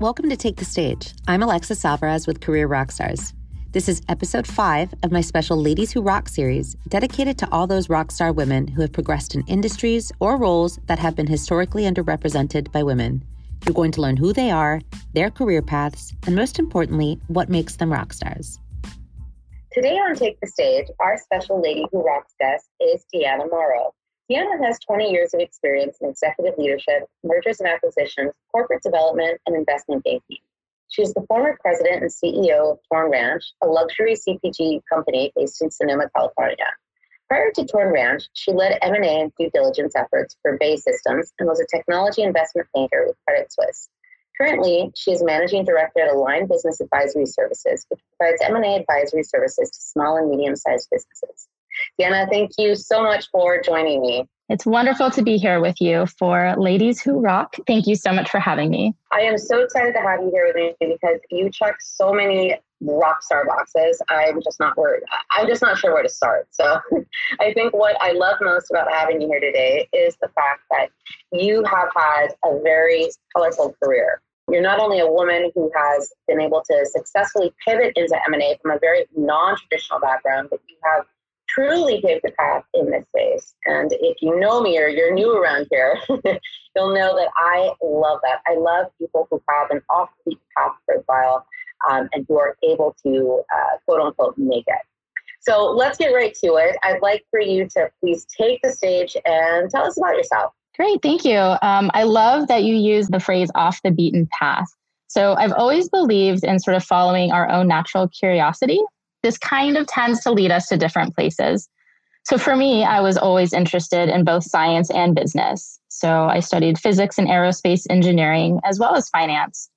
Welcome to Take the Stage. I'm Alexis Alvarez with Career Rockstars. This is episode five of my special Ladies Who Rock series, dedicated to all those rock star women who have progressed in industries or roles that have been historically underrepresented by women. You're going to learn who they are, their career paths, and most importantly, what makes them rock stars. Today on Take the Stage, our special Lady Who Rocks guest is Deanna Morrow. Deanna has 20 years of experience in executive leadership, mergers and acquisitions, corporate development, and investment banking. She is the former president and CEO of Torn Ranch, a luxury CPG company based in Sonoma, California. Prior to Torn Ranch, she led M&A and due diligence efforts for BAE Systems and was a technology investment banker with Credit Suisse. Currently, she is managing director at Align Business Advisory Services, which provides M&A advisory services to small and medium-sized businesses. Deanna, thank you so much for joining me. It's wonderful to be here with you for Ladies Who Rock. Thank you so much for having me. I am so excited to have you here with me because you check so many rock star boxes. I'm just not where I'm just not sure where to start. So I think what I love most about having you here today is the fact that you have had a very colorful career. You're not only a woman who has been able to successfully pivot into M&A from a very non-traditional background, but you have truly paved the path in this space. And if you know me or you're new around here, you'll know that I love that. I love people who have an off the path profile um, and who are able to uh, quote unquote make it. So let's get right to it. I'd like for you to please take the stage and tell us about yourself. Great, thank you. Um, I love that you use the phrase off the beaten path. So I've always believed in sort of following our own natural curiosity this kind of tends to lead us to different places. So for me, I was always interested in both science and business. So I studied physics and aerospace engineering as well as finance,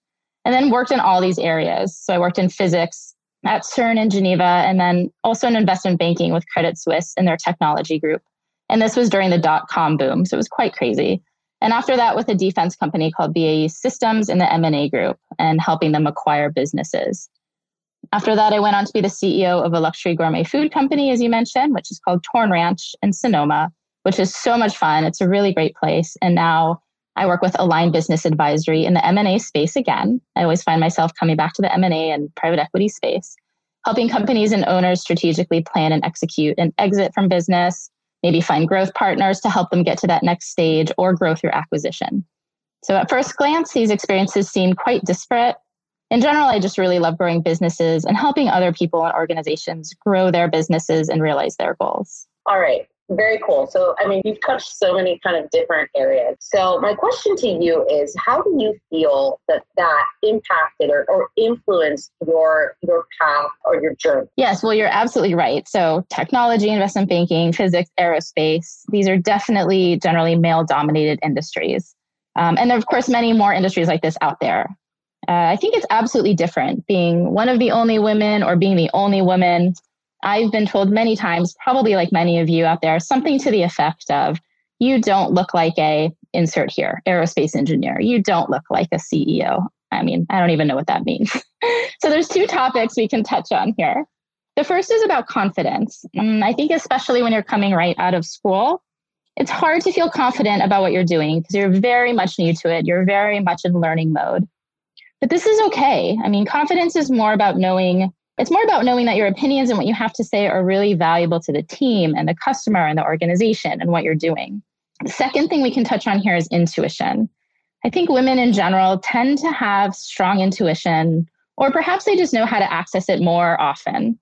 and then worked in all these areas. So I worked in physics at CERN in Geneva, and then also in investment banking with Credit Suisse in their technology group. And this was during the dot com boom, so it was quite crazy. And after that, with a defense company called BAE Systems in the M&A group and helping them acquire businesses. After that, I went on to be the CEO of a luxury gourmet food company, as you mentioned, which is called Torn Ranch in Sonoma, which is so much fun. It's a really great place. And now I work with Align Business Advisory in the M&A space again. I always find myself coming back to the M&A and private equity space, helping companies and owners strategically plan and execute an exit from business, maybe find growth partners to help them get to that next stage or grow through acquisition. So at first glance, these experiences seem quite disparate, in general, I just really love growing businesses and helping other people and organizations grow their businesses and realize their goals. All right. Very cool. So, I mean, you've touched so many kind of different areas. So, my question to you is how do you feel that that impacted or, or influenced your your path or your journey? Yes, well, you're absolutely right. So, technology, investment banking, physics, aerospace, these are definitely generally male dominated industries. Um, and there are, of course, many more industries like this out there. Uh, I think it's absolutely different being one of the only women or being the only woman. I've been told many times, probably like many of you out there, something to the effect of, you don't look like a insert here, aerospace engineer. You don't look like a CEO. I mean, I don't even know what that means. so there's two topics we can touch on here. The first is about confidence. And I think especially when you're coming right out of school, it's hard to feel confident about what you're doing because you're very much new to it. You're very much in learning mode. But this is okay. I mean, confidence is more about knowing, it's more about knowing that your opinions and what you have to say are really valuable to the team and the customer and the organization and what you're doing. The second thing we can touch on here is intuition. I think women in general tend to have strong intuition, or perhaps they just know how to access it more often.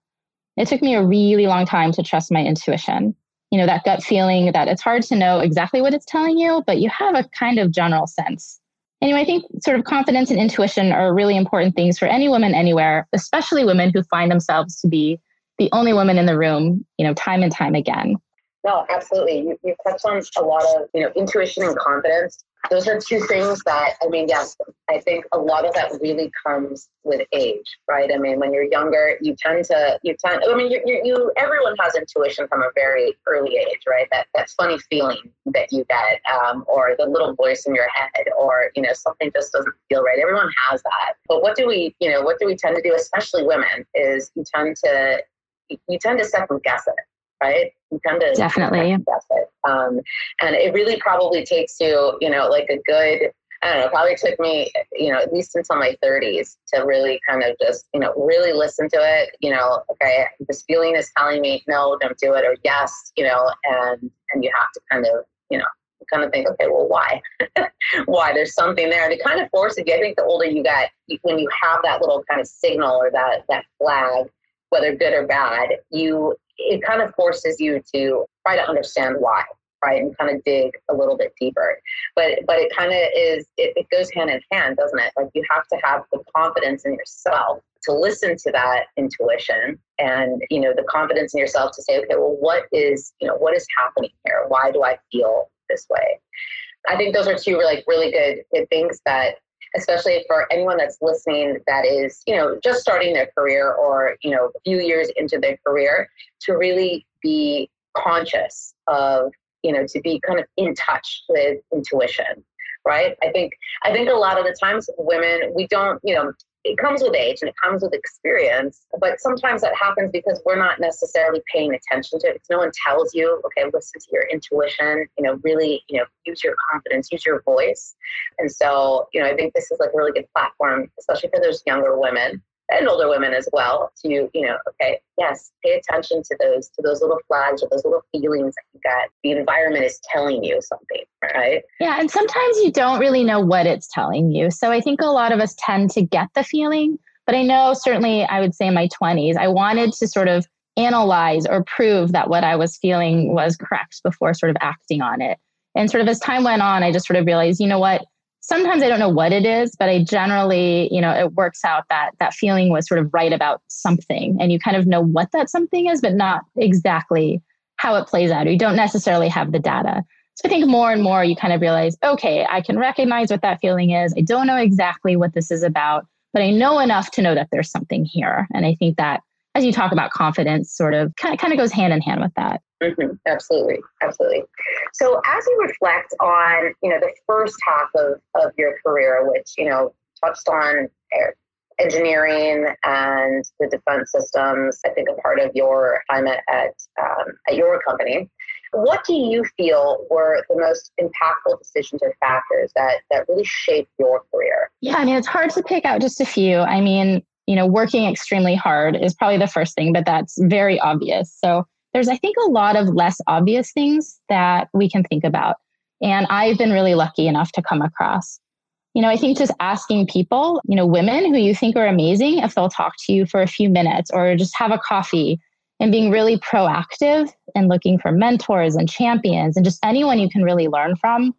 It took me a really long time to trust my intuition. You know, that gut feeling that it's hard to know exactly what it's telling you, but you have a kind of general sense. Anyway, I think sort of confidence and intuition are really important things for any woman anywhere, especially women who find themselves to be the only woman in the room, you know, time and time again. No, absolutely. You, you touched on a lot of, you know, intuition and confidence those are two things that I mean, yes, I think a lot of that really comes with age, right? I mean, when you're younger, you tend to you tend. I mean, you you, you everyone has intuition from a very early age, right? That that funny feeling that you get, um, or the little voice in your head, or you know something just doesn't feel right. Everyone has that, but what do we, you know, what do we tend to do, especially women, is you tend to you tend to second guess it right? You kind of definitely. Um, and it really probably takes you, you know, like a good I don't know, probably took me, you know, at least until my 30s to really kind of just, you know, really listen to it. You know, okay, this feeling is telling me no, don't do it, or yes, you know, and and you have to kind of, you know, kind of think, okay, well, why? why? There's something there, and it kind of forces you. I think the older you get, when you have that little kind of signal or that that flag, whether good or bad, you it kind of forces you to try to understand why right and kind of dig a little bit deeper. But but it kind of is it, it goes hand in hand doesn't it? Like you have to have the confidence in yourself to listen to that intuition and you know the confidence in yourself to say okay well what is you know what is happening here? Why do i feel this way? I think those are two like really good, good things that especially for anyone that's listening that is you know just starting their career or you know a few years into their career to really be conscious of you know, to be kind of in touch with intuition, right? I think I think a lot of the times women we don't, you know, it comes with age and it comes with experience, but sometimes that happens because we're not necessarily paying attention to it. Because no one tells you, okay, listen to your intuition, you know, really, you know, use your confidence, use your voice. And so, you know, I think this is like a really good platform, especially for those younger women and older women as well to you know okay yes pay attention to those to those little flags or those little feelings that you got. The environment is telling you something right? Yeah and sometimes you don't really know what it's telling you. So i think a lot of us tend to get the feeling but i know certainly i would say in my 20s i wanted to sort of analyze or prove that what i was feeling was correct before sort of acting on it. And sort of as time went on i just sort of realized you know what sometimes I don't know what it is, but I generally, you know, it works out that that feeling was sort of right about something. And you kind of know what that something is, but not exactly how it plays out. You don't necessarily have the data. So I think more and more you kind of realize, okay, I can recognize what that feeling is. I don't know exactly what this is about, but I know enough to know that there's something here. And I think that as you talk about confidence, sort of kind of, kind of goes hand in hand with that. Mm-hmm. Absolutely, absolutely. So as you reflect on, you know, the first half of, of your career, which, you know, touched on engineering and the defense systems, I think a part of your time at, at, um, at your company, what do you feel were the most impactful decisions or factors that, that really shaped your career? Yeah, I mean, it's hard to pick out just a few. I mean, you know, working extremely hard is probably the first thing, but that's very obvious. So there's, I think, a lot of less obvious things that we can think about. And I've been really lucky enough to come across. You know, I think just asking people, you know, women who you think are amazing, if they'll talk to you for a few minutes or just have a coffee and being really proactive and looking for mentors and champions and just anyone you can really learn from.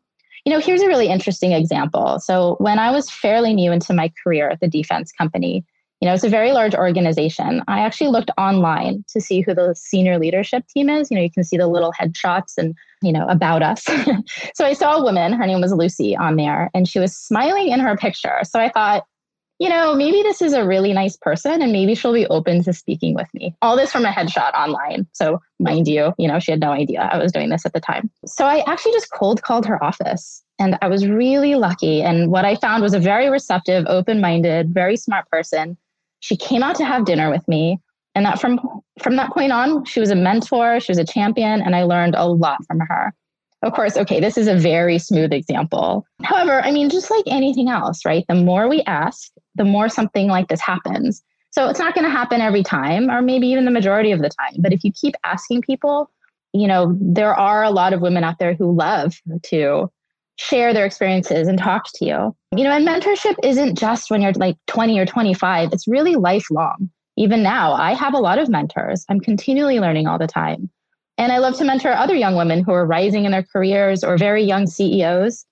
You know, here's a really interesting example. So, when I was fairly new into my career at the defense company, you know, it's a very large organization. I actually looked online to see who the senior leadership team is. You know, you can see the little headshots and, you know, about us. so I saw a woman, her name was Lucy on there, and she was smiling in her picture. So I thought, you know, maybe this is a really nice person and maybe she'll be open to speaking with me. All this from a headshot online. So, mind you, you know, she had no idea I was doing this at the time. So, I actually just cold called her office and I was really lucky. And what I found was a very receptive, open minded, very smart person she came out to have dinner with me. And that from from that point on, she was a mentor, she was a champion, and I learned a lot from her. Of course, okay, this is a very smooth example. However, I mean, just like anything else, right? The more we ask, the more something like this happens. So it's not going to happen every time, or maybe even the majority of the time. But if you keep asking people, you know, there are a lot of women out there who love to share their experiences and talk to you. You know, and mentorship isn't just when you're like 20 or 25, it's really lifelong. Even now, I have a lot of mentors. I'm continually learning all the time. And I love to mentor other young women who are rising in their careers or very young CEOs.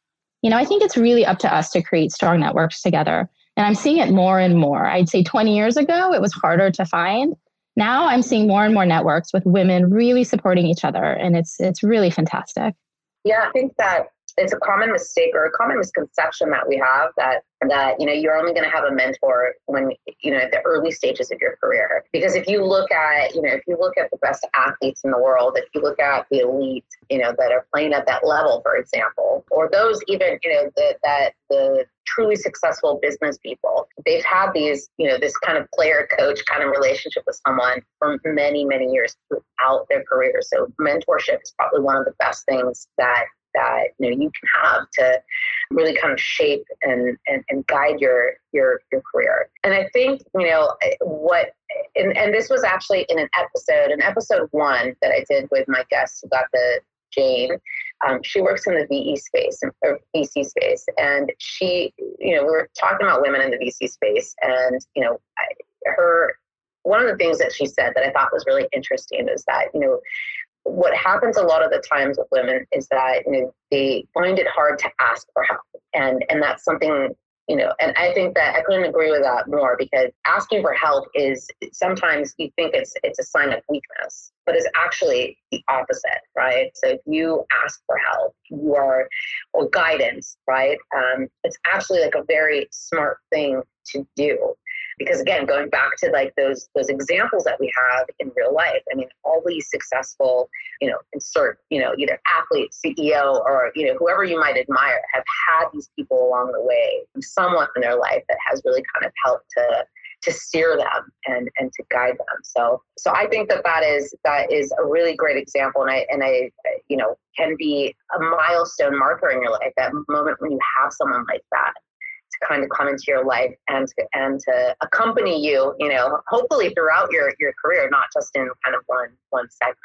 You know, I think it's really up to us to create strong networks together. And I'm seeing it more and more. I'd say 20 years ago, it was harder to find. Now I'm seeing more and more networks with women really supporting each other. And it's it's really fantastic. Yeah, I think that it's a common mistake or a common misconception that we have that that you know you're only going to have a mentor when you know at the early stages of your career. Because if you look at you know if you look at the best athletes in the world if you look at the elite you know that are playing at that level for example or those even you know that that the truly successful business people they've had these you know this kind of player coach kind of relationship with someone for many many years throughout their career. So mentorship is probably one of the best things that that you know you can have to really kind of shape and, and, and guide your your your career. And I think you know what, and, and this was actually in an episode, in episode one that I did with my guest who got the Jane. Um, she works in the VE space or VC space, and she, you know, we were talking about women in the VC space, and you know, I, her one of the things that she said that I thought was really interesting is that you know what happens a lot of the times with women is that you know they find it hard to ask for help. And and that's something you know and i think that i couldn't agree with that more because asking for help is sometimes you think it's it's a sign of weakness but it's actually the opposite right? So if you ask for help you are or guidance right? Um, it's actually like a very smart thing to do because again going back to like those those examples that we have in real life i mean all these successful you know insert you know either athlete ceo or you know whoever you might admire have had these people along the way someone in their life that has really kind of helped to to steer them and and to guide them. So so i think that that is that is a really great example and i and i you know can be a milestone marker in your life that moment when you have someone like that kind of come into your life and to, and to accompany you, you know, hopefully throughout your, your career, not just in kind of one, one segment.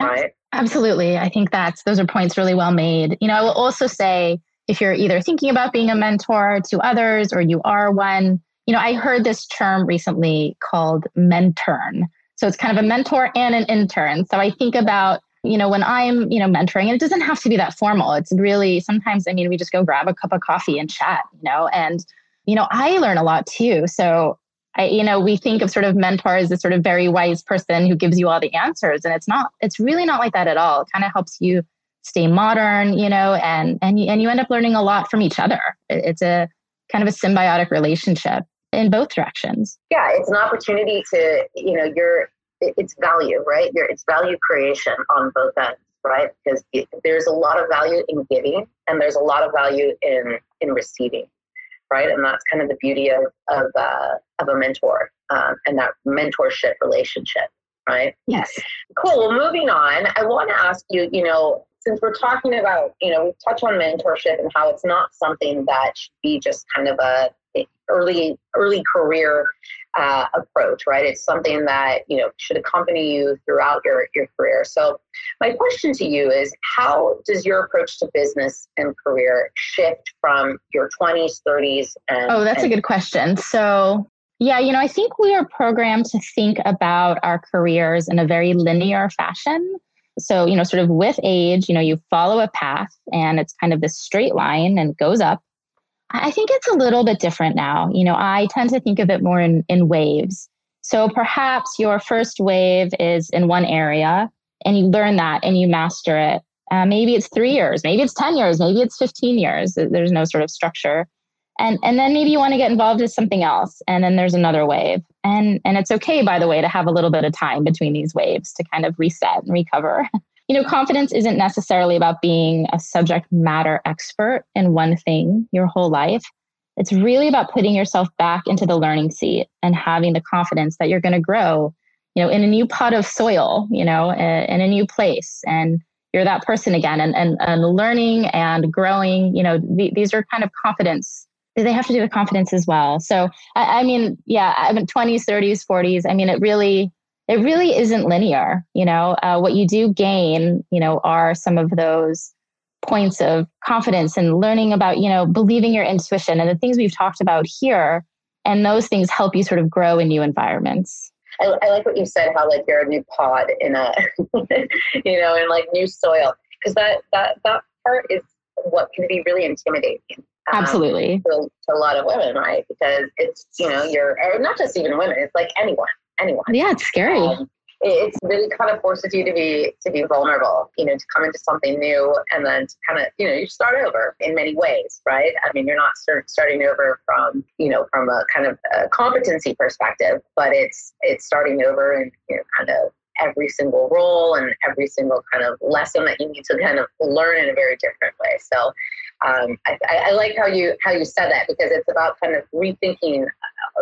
Right. Absolutely. I think that's, those are points really well made. You know, I will also say if you're either thinking about being a mentor to others or you are one, you know, I heard this term recently called mentern. So it's kind of a mentor and an intern. So I think about you know, when I'm, you know, mentoring, and it doesn't have to be that formal. It's really sometimes, I mean, we just go grab a cup of coffee and chat, you know, and, you know, I learn a lot too. So I, you know, we think of sort of mentor as this sort of very wise person who gives you all the answers. And it's not, it's really not like that at all. It kind of helps you stay modern, you know, and, and, you, and you end up learning a lot from each other. It's a kind of a symbiotic relationship in both directions. Yeah, it's an opportunity to, you know, you're it's value, right? it's value creation on both ends, right? Because there's a lot of value in giving, and there's a lot of value in in receiving, right? And that's kind of the beauty of of uh, of a mentor um, and that mentorship relationship, right? Yes. Cool. Well, moving on, I want to ask you, you know, since we're talking about, you know, we touch on mentorship and how it's not something that should be just kind of a early early career uh, approach, right? It's something that you know should accompany you throughout your your career. So, my question to you is, how does your approach to business and career shift from your twenties, thirties, and oh, that's and- a good question. So. Yeah, you know, I think we are programmed to think about our careers in a very linear fashion. So, you know, sort of with age, you know, you follow a path and it's kind of this straight line and goes up. I think it's a little bit different now. You know, I tend to think of it more in, in waves. So perhaps your first wave is in one area and you learn that and you master it. Uh, maybe it's three years, maybe it's 10 years, maybe it's 15 years. There's no sort of structure. And, and then maybe you want to get involved in something else. And then there's another wave. And, and it's okay, by the way, to have a little bit of time between these waves to kind of reset and recover. you know, confidence isn't necessarily about being a subject matter expert in one thing your whole life. It's really about putting yourself back into the learning seat and having the confidence that you're going to grow, you know, in a new pot of soil, you know, in a new place. And you're that person again and, and, and learning and growing, you know, th- these are kind of confidence. They have to do with confidence as well. So, I, I mean, yeah, I mean, 20s, 30s, 40s. I mean, it really, it really isn't linear. You know, uh, what you do gain, you know, are some of those points of confidence and learning about, you know, believing your intuition and the things we've talked about here. And those things help you sort of grow in new environments. I, I like what you said, how like you're a new pod in a, you know, in like new soil, because that that that part is what can be really intimidating. Um, Absolutely. To, to, a lot of women, right? Because it's you know you're or not just even women. It's like anyone anyone. Yeah, it's scary. Um, it's really kind of forces you to be to be vulnerable you know to come into something new and then to kind of you know you start over in many ways right i mean you're not start, starting over from you know from a kind of a competency perspective but it's it's starting over and you know kind of every single role and every single kind of lesson that you need to kind of learn in a very different way so um, I, I, like how you how you said that because it's about kind of rethinking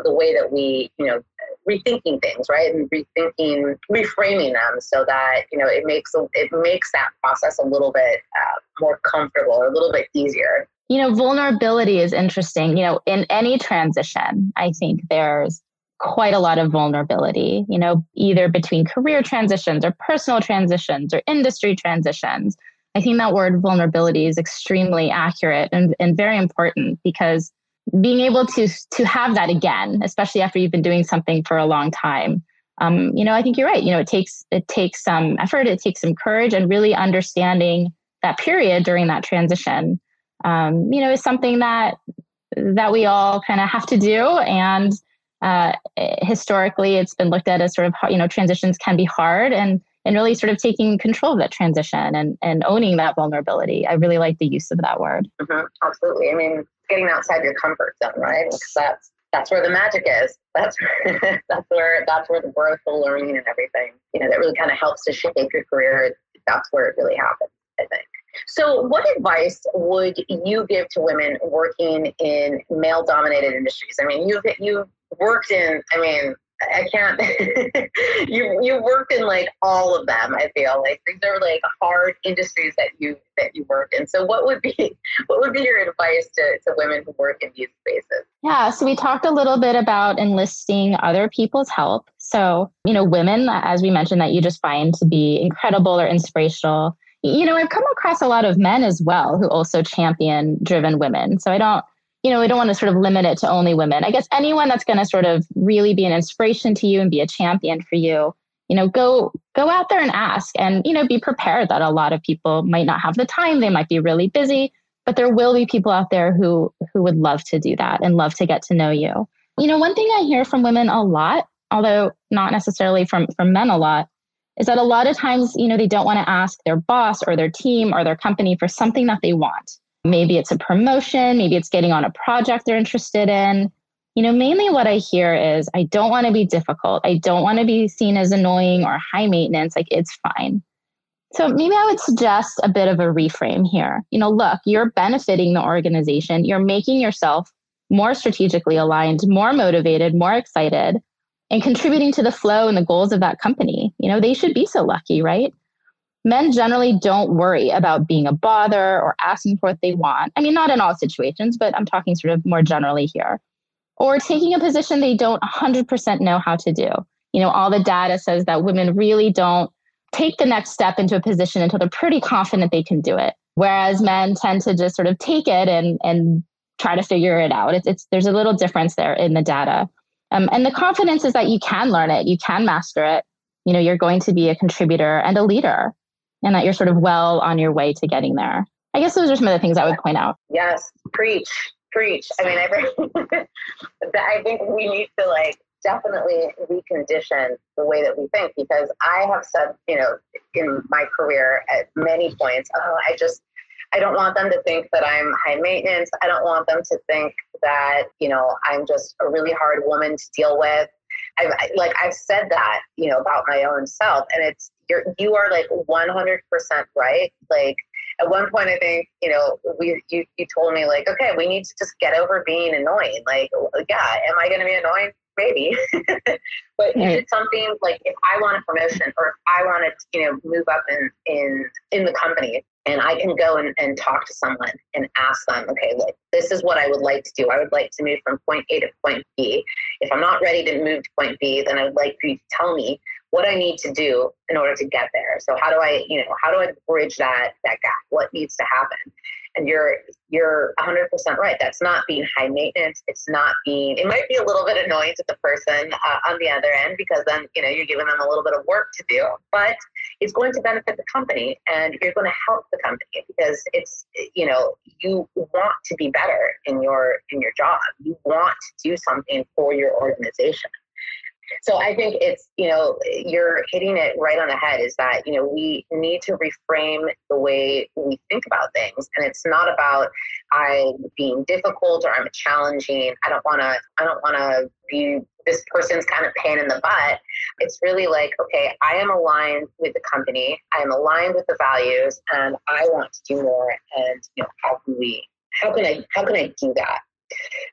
the way that we you know rethinking things, right, and rethinking, reframing them so that you know it makes it makes that process a little bit uh, more comfortable or a little bit easier? You know, vulnerability is interesting. You know, in any transition, I think there's quite a lot of vulnerability, you know, either between career transitions or personal transitions or industry transitions. I think that word vulnerability is extremely accurate and, and very important because being able to to have that again, especially after you've been doing something for a long time, um, you know, I think you're right. You know, it takes it takes some effort, it takes some courage, and really understanding that period during that transition. Um, you know, is something that that we all kind of have to do, and uh, historically, it's been looked at as sort of you know transitions can be hard, and and really sort of taking control of that transition and and owning that vulnerability. I really like the use of that word. Mm-hmm, absolutely. I mean, getting outside your comfort zone, right? Because that's that's where the magic is. That's where, that's where that's where the growth, the learning, and everything you know that really kind of helps to shape your career. That's where it really happens, I think. So, what advice would you give to women working in male-dominated industries? I mean, you've you've worked in. I mean, I can't. you you worked in like all of them. I feel like these are like hard industries that you that you work in. So what would be what would be your advice to to women who work in these spaces? Yeah. So we talked a little bit about enlisting other people's help. So you know, women, as we mentioned, that you just find to be incredible or inspirational. You know, I've come across a lot of men as well who also champion driven women. So I don't you know, we don't want to sort of limit it to only women. I guess anyone that's going to sort of really be an inspiration to you and be a champion for you, you know, go go out there and ask and, you know, be prepared that a lot of people might not have the time, they might be really busy, but there will be people out there who who would love to do that and love to get to know you. You know, one thing I hear from women a lot, although not necessarily from from men a lot, is that a lot of times, you know, they don't want to ask their boss or their team or their company for something that they want. Maybe it's a promotion, maybe it's getting on a project they're interested in. You know, mainly what I hear is I don't want to be difficult. I don't want to be seen as annoying or high maintenance. Like it's fine. So maybe I would suggest a bit of a reframe here. You know, look, you're benefiting the organization, you're making yourself more strategically aligned, more motivated, more excited, and contributing to the flow and the goals of that company. You know, they should be so lucky, right? Men generally don't worry about being a bother or asking for what they want. I mean, not in all situations, but I'm talking sort of more generally here. Or taking a position they don't 100% know how to do. You know, all the data says that women really don't take the next step into a position until they're pretty confident they can do it. Whereas men tend to just sort of take it and, and try to figure it out. It's, it's, there's a little difference there in the data. Um, and the confidence is that you can learn it, you can master it. You know, you're going to be a contributor and a leader and that you're sort of well on your way to getting there. I guess those are some of the things I would point out. Yes, preach, preach. I mean, I, I think we need to like definitely recondition the way that we think because I have said, you know, in my career at many points, oh, I just, I don't want them to think that I'm high maintenance. I don't want them to think that, you know, I'm just a really hard woman to deal with. I've, like I've said that, you know, about my own self, and it's you're you are like 100 percent right. Like at one point, I think you know we you you told me like, okay, we need to just get over being annoying. Like, oh, yeah, am I going to be annoying? Maybe, but you did something like if I want a promotion or if I want to, you know, move up in in in the company, and I can go and, and talk to someone and ask them, okay, look, this is what I would like to do. I would like to move from point A to point B. If I'm not ready to move to point B, then I would like for you to tell me what I need to do in order to get there. So how do I, you know, how do I bridge that that gap? What needs to happen? And you're you're 100% right. That's not being high maintenance. It's not being. It might be a little bit annoying to the person uh, on the other end because then you know you're giving them a little bit of work to do, but it's going to benefit the company and you're going to help the company because it's you know you want to be better in your in your job. You want to do something for your organization. So I think it's, you know, you're hitting it right on the head is that, you know, we need to reframe the way we think about things. And it's not about I being difficult or I'm challenging. I don't want to, I don't want to be this person's kind of pain in the butt. It's really like, okay, I am aligned with the company. I am aligned with the values and I want to do more. And, you know, how can we, how can I, how can I do that?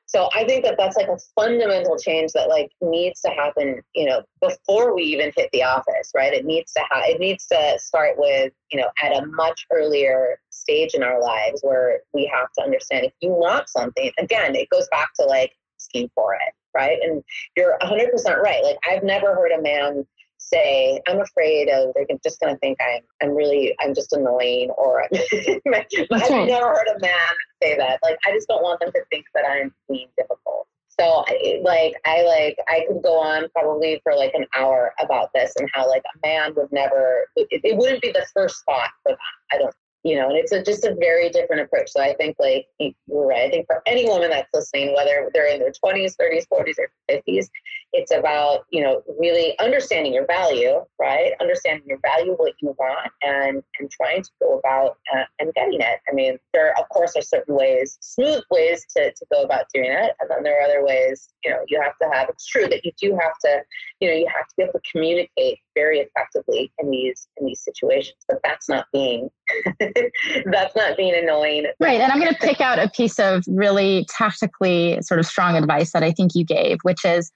So I think that that's like a fundamental change that like needs to happen, you know, before we even hit the office, right? It needs to have it needs to start with, you know, at a much earlier stage in our lives where we have to understand if you want something, again, it goes back to like asking for it, right? And you're 100% right. Like I've never heard a man say, I'm afraid of they're just going to think I'm I'm really I'm just annoying or I've never heard a man say that. Like I just don't want them to think that I'm being difficult. So like I like I could go on probably for like an hour about this and how like a man would never it, it wouldn't be the first thought for them. I don't you know, and it's a, just a very different approach. So I think, like, you're right. I think for any woman that's listening, whether they're in their 20s, 30s, 40s, or 50s, it's about, you know, really understanding your value, right? Understanding your value, what you want, and and trying to go about uh, and getting it. I mean, there, of course, are certain ways, smooth ways to, to go about doing it. And then there are other ways, you know, you have to have, it's true that you do have to, you know, you have to be able to communicate very effectively in these in these situations but that's not being that's not being annoying right and i'm going to pick out a piece of really tactically sort of strong advice that i think you gave which is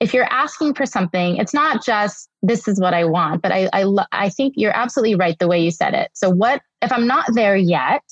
if you're asking for something it's not just this is what i want but i i, I think you're absolutely right the way you said it. So what if i'm not there yet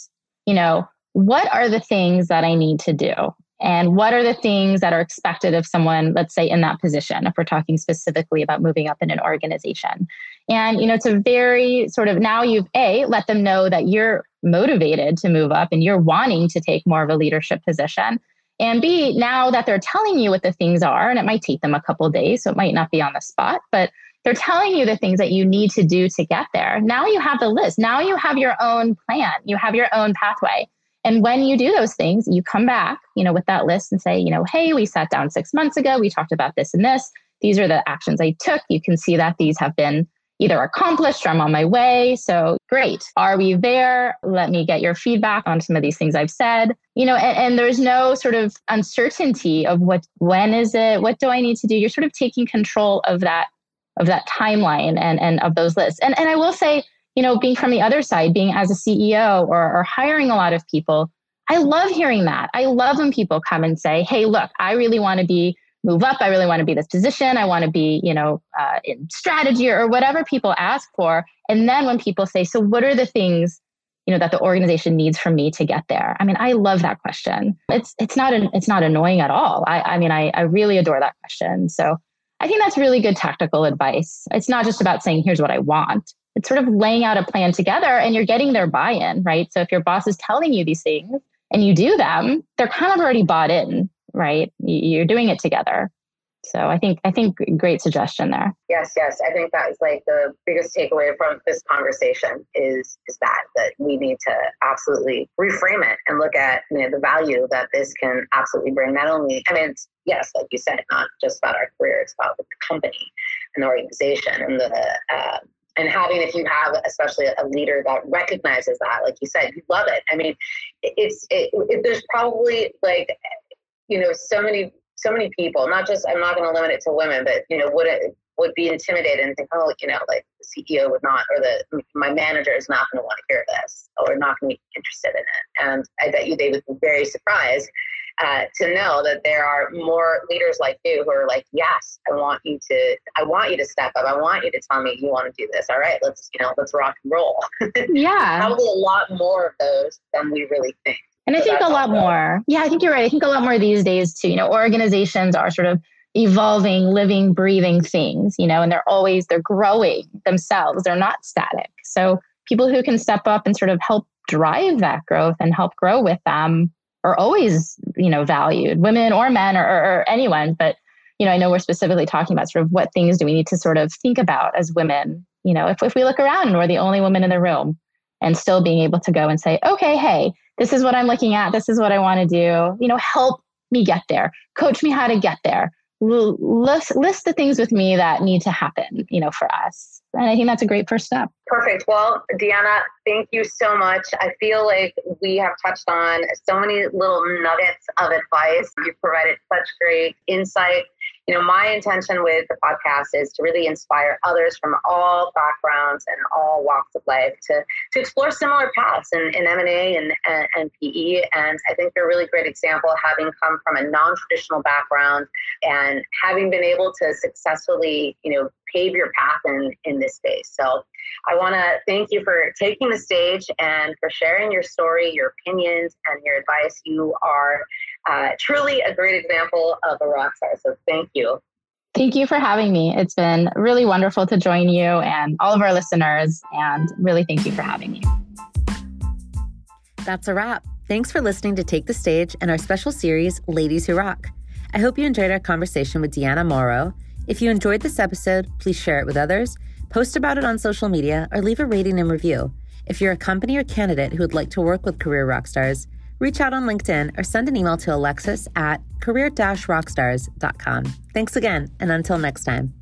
you know what are the things that i need to do? And what are the things that are expected of someone let's say in that position if we're talking specifically about moving up in an organization? And you know it's a very sort of now you've a let them know that you're motivated to move up and you're wanting to take more of a leadership position and b now that they're telling you what the things are and it might take them a couple days so it might not be on the spot but they're telling you the things that you need to do to get there. Now you have the list. Now you have your own plan. You have your own pathway. And when you do those things, you come back, you know, with that list and say, you know, hey, we sat down six months ago, we talked about this and this. These are the actions I took. You can see that these have been either accomplished or I'm on my way. So great. Are we there? Let me get your feedback on some of these things I've said. You know, and, and, there's no sort of uncertainty of what when is it? What do I need to do? You're sort of taking control of that of that timeline and and of those lists. And and I will say you know, being from the other side, being as a CEO or, or hiring a lot of people, I love hearing that. I love when people come and say, hey, look, I really want to be move up. I really want to be this position. I want to be, you know, uh, in strategy or whatever people ask for. And then when people say, so what are the things, you know, that the organization needs from me to get there? I mean, I love that question. It's it's not an, it's not annoying at all. I, I mean, I, I really adore that question. So I think that's really good tactical advice. It's not just about saying, here's what I want it's sort of laying out a plan together and you're getting their buy-in, right? So if your boss is telling you these things and you do them, they're kind of already bought in, right? You're doing it together. So I think I think great suggestion there. Yes, yes. I think that is like the biggest takeaway from this conversation is is that that we need to absolutely reframe it and look at you know, the value that this can absolutely bring. Not only, I mean, it's yes, like you said, not just about our career; it's about the company and the organization and the uh, and having if you have especially a leader that recognizes that like you said you love it i mean it's it, it, there's probably like you know so many so many people not just i'm not going to limit it to women but you know would it would be intimidated and think oh you know like the ceo would not or the my manager is not going to want to hear this or not going to be interested in it and i bet you they would be very surprised uh, to know that there are more leaders like you who are like, yes, I want you to, I want you to step up. I want you to tell me you want to do this. All right, let's, you know, let's rock and roll. Yeah. Probably a lot more of those than we really think. And I think a lot more. Yeah, I think you're right. I think a lot more these days too. You know, organizations are sort of evolving, living, breathing things, you know, and they're always, they're growing themselves. They're not static. So people who can step up and sort of help drive that growth and help grow with them are always, you know, valued, women or men or, or, anyone. But, you know, I know we're specifically talking about sort of what things do we need to sort of think about as women. You know, if, if we look around and we're the only woman in the room and still being able to go and say, okay, hey, this is what I'm looking at. This is what I want to do. You know, help me get there. Coach me how to get there list, list the things with me that need to happen, you know, for us. And I think that's a great first step. Perfect. Well, Deanna, thank you so much. I feel like we have touched on so many little nuggets of advice. You've provided such great insight you know, my intention with the podcast is to really inspire others from all backgrounds and all walks of life to, to explore similar paths in, in M&A and, and, and PE. And I think you're a really great example, having come from a non-traditional background and having been able to successfully, you know, pave your path in, in this space. So I want to thank you for taking the stage and for sharing your story, your opinions, and your advice. You are uh, truly a great example of a rock star. So thank you. Thank you for having me. It's been really wonderful to join you and all of our listeners, and really thank you for having me. That's a wrap. Thanks for listening to Take the Stage and our special series, Ladies Who Rock. I hope you enjoyed our conversation with Deanna Morrow. If you enjoyed this episode, please share it with others, post about it on social media, or leave a rating and review. If you're a company or candidate who would like to work with career rock stars, reach out on LinkedIn or send an email to Alexis at career rockstars.com. Thanks again, and until next time.